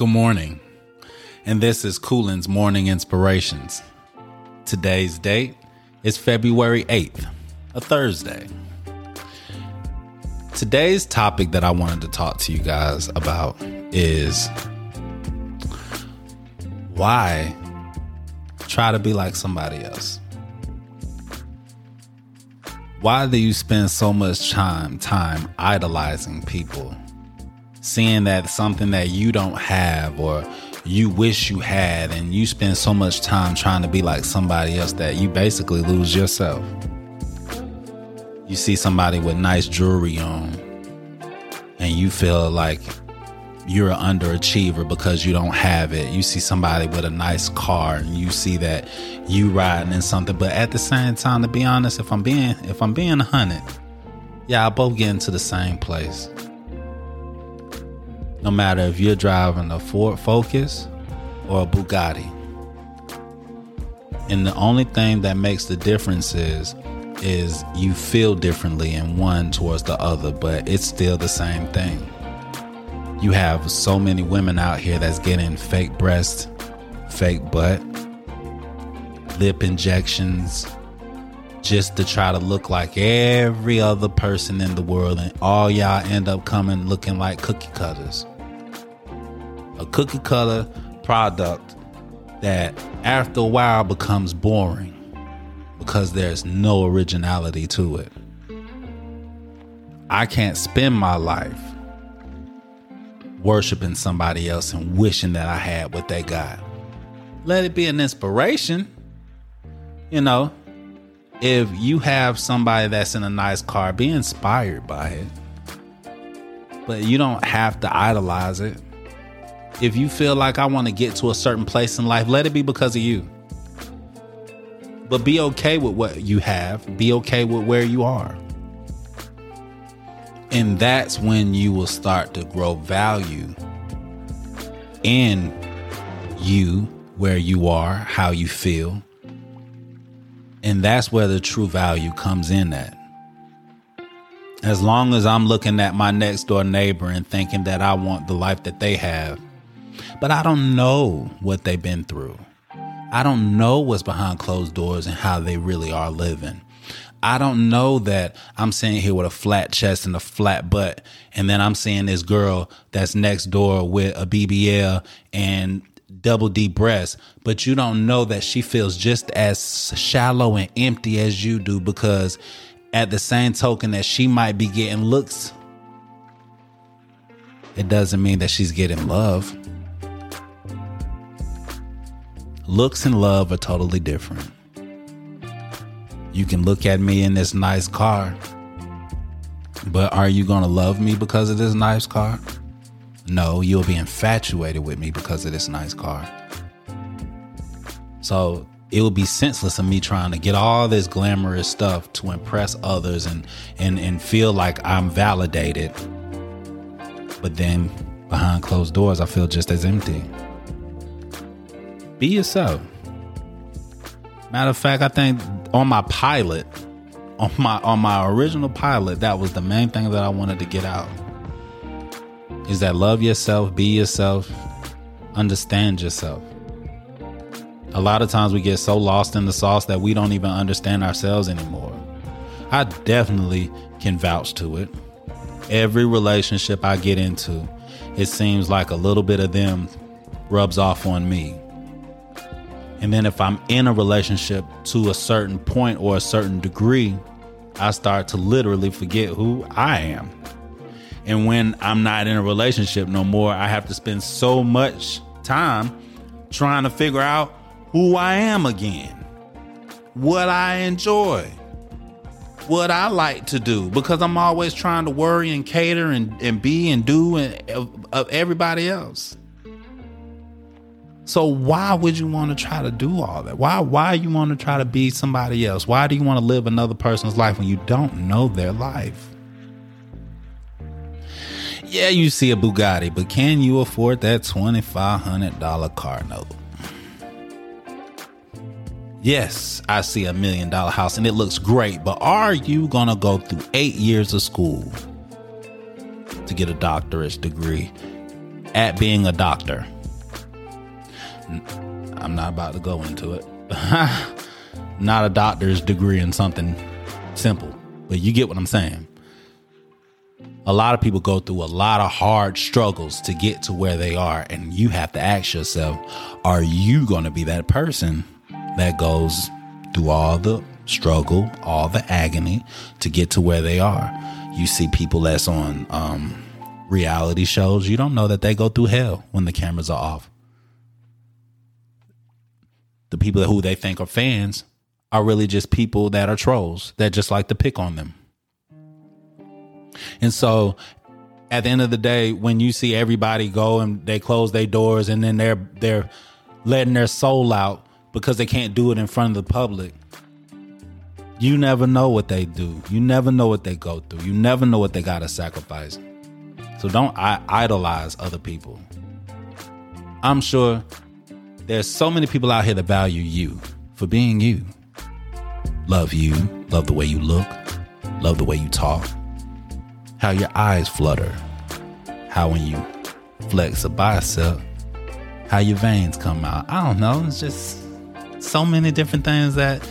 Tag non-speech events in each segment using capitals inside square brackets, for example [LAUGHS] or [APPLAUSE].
Good morning, and this is Coolin's Morning Inspirations. Today's date is February 8th, a Thursday. Today's topic that I wanted to talk to you guys about is why try to be like somebody else? Why do you spend so much time time idolizing people? Seeing that something that you don't have or you wish you had and you spend so much time trying to be like somebody else that you basically lose yourself. You see somebody with nice jewelry on and you feel like you're an underachiever because you don't have it. You see somebody with a nice car and you see that you riding in something. But at the same time, to be honest, if I'm being if I'm being a hundred, yeah, I both get into the same place. No matter if you're driving a Ford Focus or a Bugatti. And the only thing that makes the difference is is you feel differently in one towards the other, but it's still the same thing you have so many women out here that's getting fake breasts, fake butt, lip injections, just to try to look like every other person in the world, and all y'all end up coming looking like cookie cutters. A cookie cutter product that after a while becomes boring because there's no originality to it. I can't spend my life worshiping somebody else and wishing that I had what they got. Let it be an inspiration. You know, if you have somebody that's in a nice car, be inspired by it. But you don't have to idolize it. If you feel like I want to get to a certain place in life, let it be because of you. But be okay with what you have, be okay with where you are. And that's when you will start to grow value in you, where you are, how you feel. And that's where the true value comes in at. As long as I'm looking at my next door neighbor and thinking that I want the life that they have, but I don't know what they've been through. I don't know what's behind closed doors and how they really are living. I don't know that I'm sitting here with a flat chest and a flat butt, and then I'm seeing this girl that's next door with a BBL and double D breasts, but you don't know that she feels just as shallow and empty as you do because at the same token that she might be getting looks, it doesn't mean that she's getting love. Looks and love are totally different. You can look at me in this nice car, but are you going to love me because of this nice car? No, you'll be infatuated with me because of this nice car. So it would be senseless of me trying to get all this glamorous stuff to impress others and and and feel like I'm validated. But then behind closed doors, I feel just as empty. Be yourself. Matter of fact, I think on my pilot, on my on my original pilot, that was the main thing that I wanted to get out. Is that love yourself, be yourself, understand yourself. A lot of times we get so lost in the sauce that we don't even understand ourselves anymore. I definitely can vouch to it. Every relationship I get into, it seems like a little bit of them rubs off on me. And then if I'm in a relationship to a certain point or a certain degree, I start to literally forget who I am. And when I'm not in a relationship no more, I have to spend so much time trying to figure out who I am again, what I enjoy, what I like to do, because I'm always trying to worry and cater and, and be and do and, of, of everybody else. So why would you want to try to do all that? Why why you want to try to be somebody else? Why do you want to live another person's life when you don't know their life? Yeah, you see a Bugatti, but can you afford that $2500 car note? Yes, I see a million dollar house and it looks great, but are you going to go through 8 years of school to get a doctorate degree at being a doctor. I'm not about to go into it. [LAUGHS] not a doctor's degree in something simple, but you get what I'm saying. A lot of people go through a lot of hard struggles to get to where they are, and you have to ask yourself, are you going to be that person that goes through all the struggle, all the agony to get to where they are? You see people that's on um, reality shows, you don't know that they go through hell when the cameras are off. The people who they think are fans are really just people that are trolls that just like to pick on them. And so at the end of the day, when you see everybody go and they close their doors and then they're they're letting their soul out because they can't do it in front of the public. You never know what they do. You never know what they go through. You never know what they got to sacrifice. So don't I- idolize other people. I'm sure there's so many people out here that value you for being you. Love you, love the way you look, love the way you talk, how your eyes flutter, how when you flex a bicep, how your veins come out. I don't know. It's just so many different things that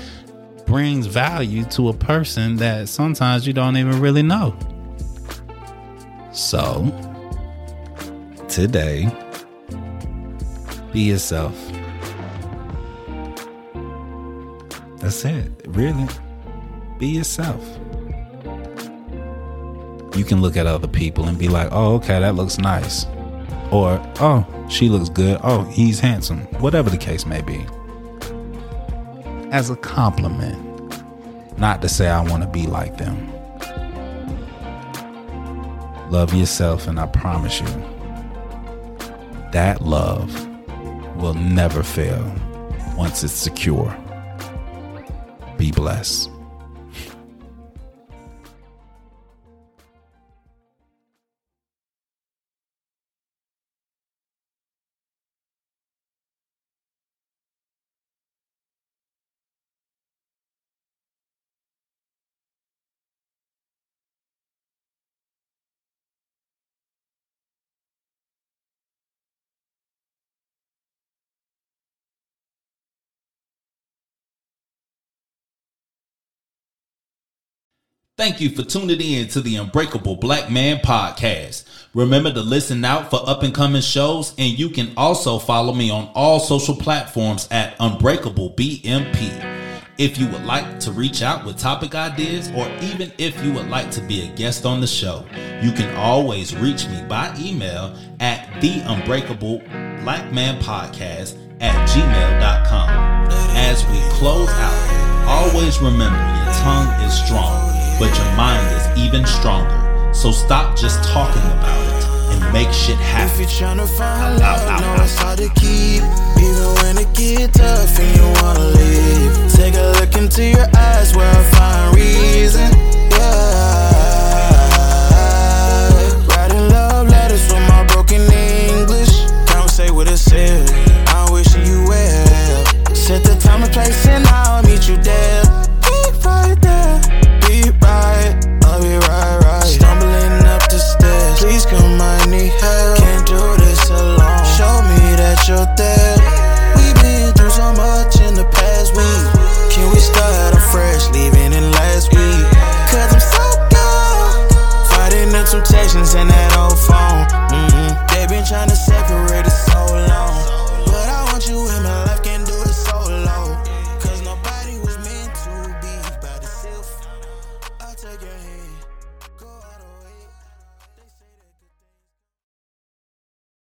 brings value to a person that sometimes you don't even really know. So, today, be yourself. That's it. Really. Be yourself. You can look at other people and be like, oh, okay, that looks nice. Or, oh, she looks good. Oh, he's handsome. Whatever the case may be. As a compliment. Not to say I want to be like them. Love yourself, and I promise you, that love will never fail once it's secure. Be blessed. Thank you for tuning in to the Unbreakable Black Man podcast. Remember to listen out for up and coming shows, and you can also follow me on all social platforms at Unbreakable BMP. If you would like to reach out with topic ideas, or even if you would like to be a guest on the show, you can always reach me by email at the Unbreakable Black Man Podcast at gmail.com. As we close out, always remember your tongue is strong but your mind is even stronger. So stop just talking about it and make shit happen. If you're trying to find love, know it's hard to keep. Even when it get tough and you wanna leave. Take a look into your eyes where I find reason.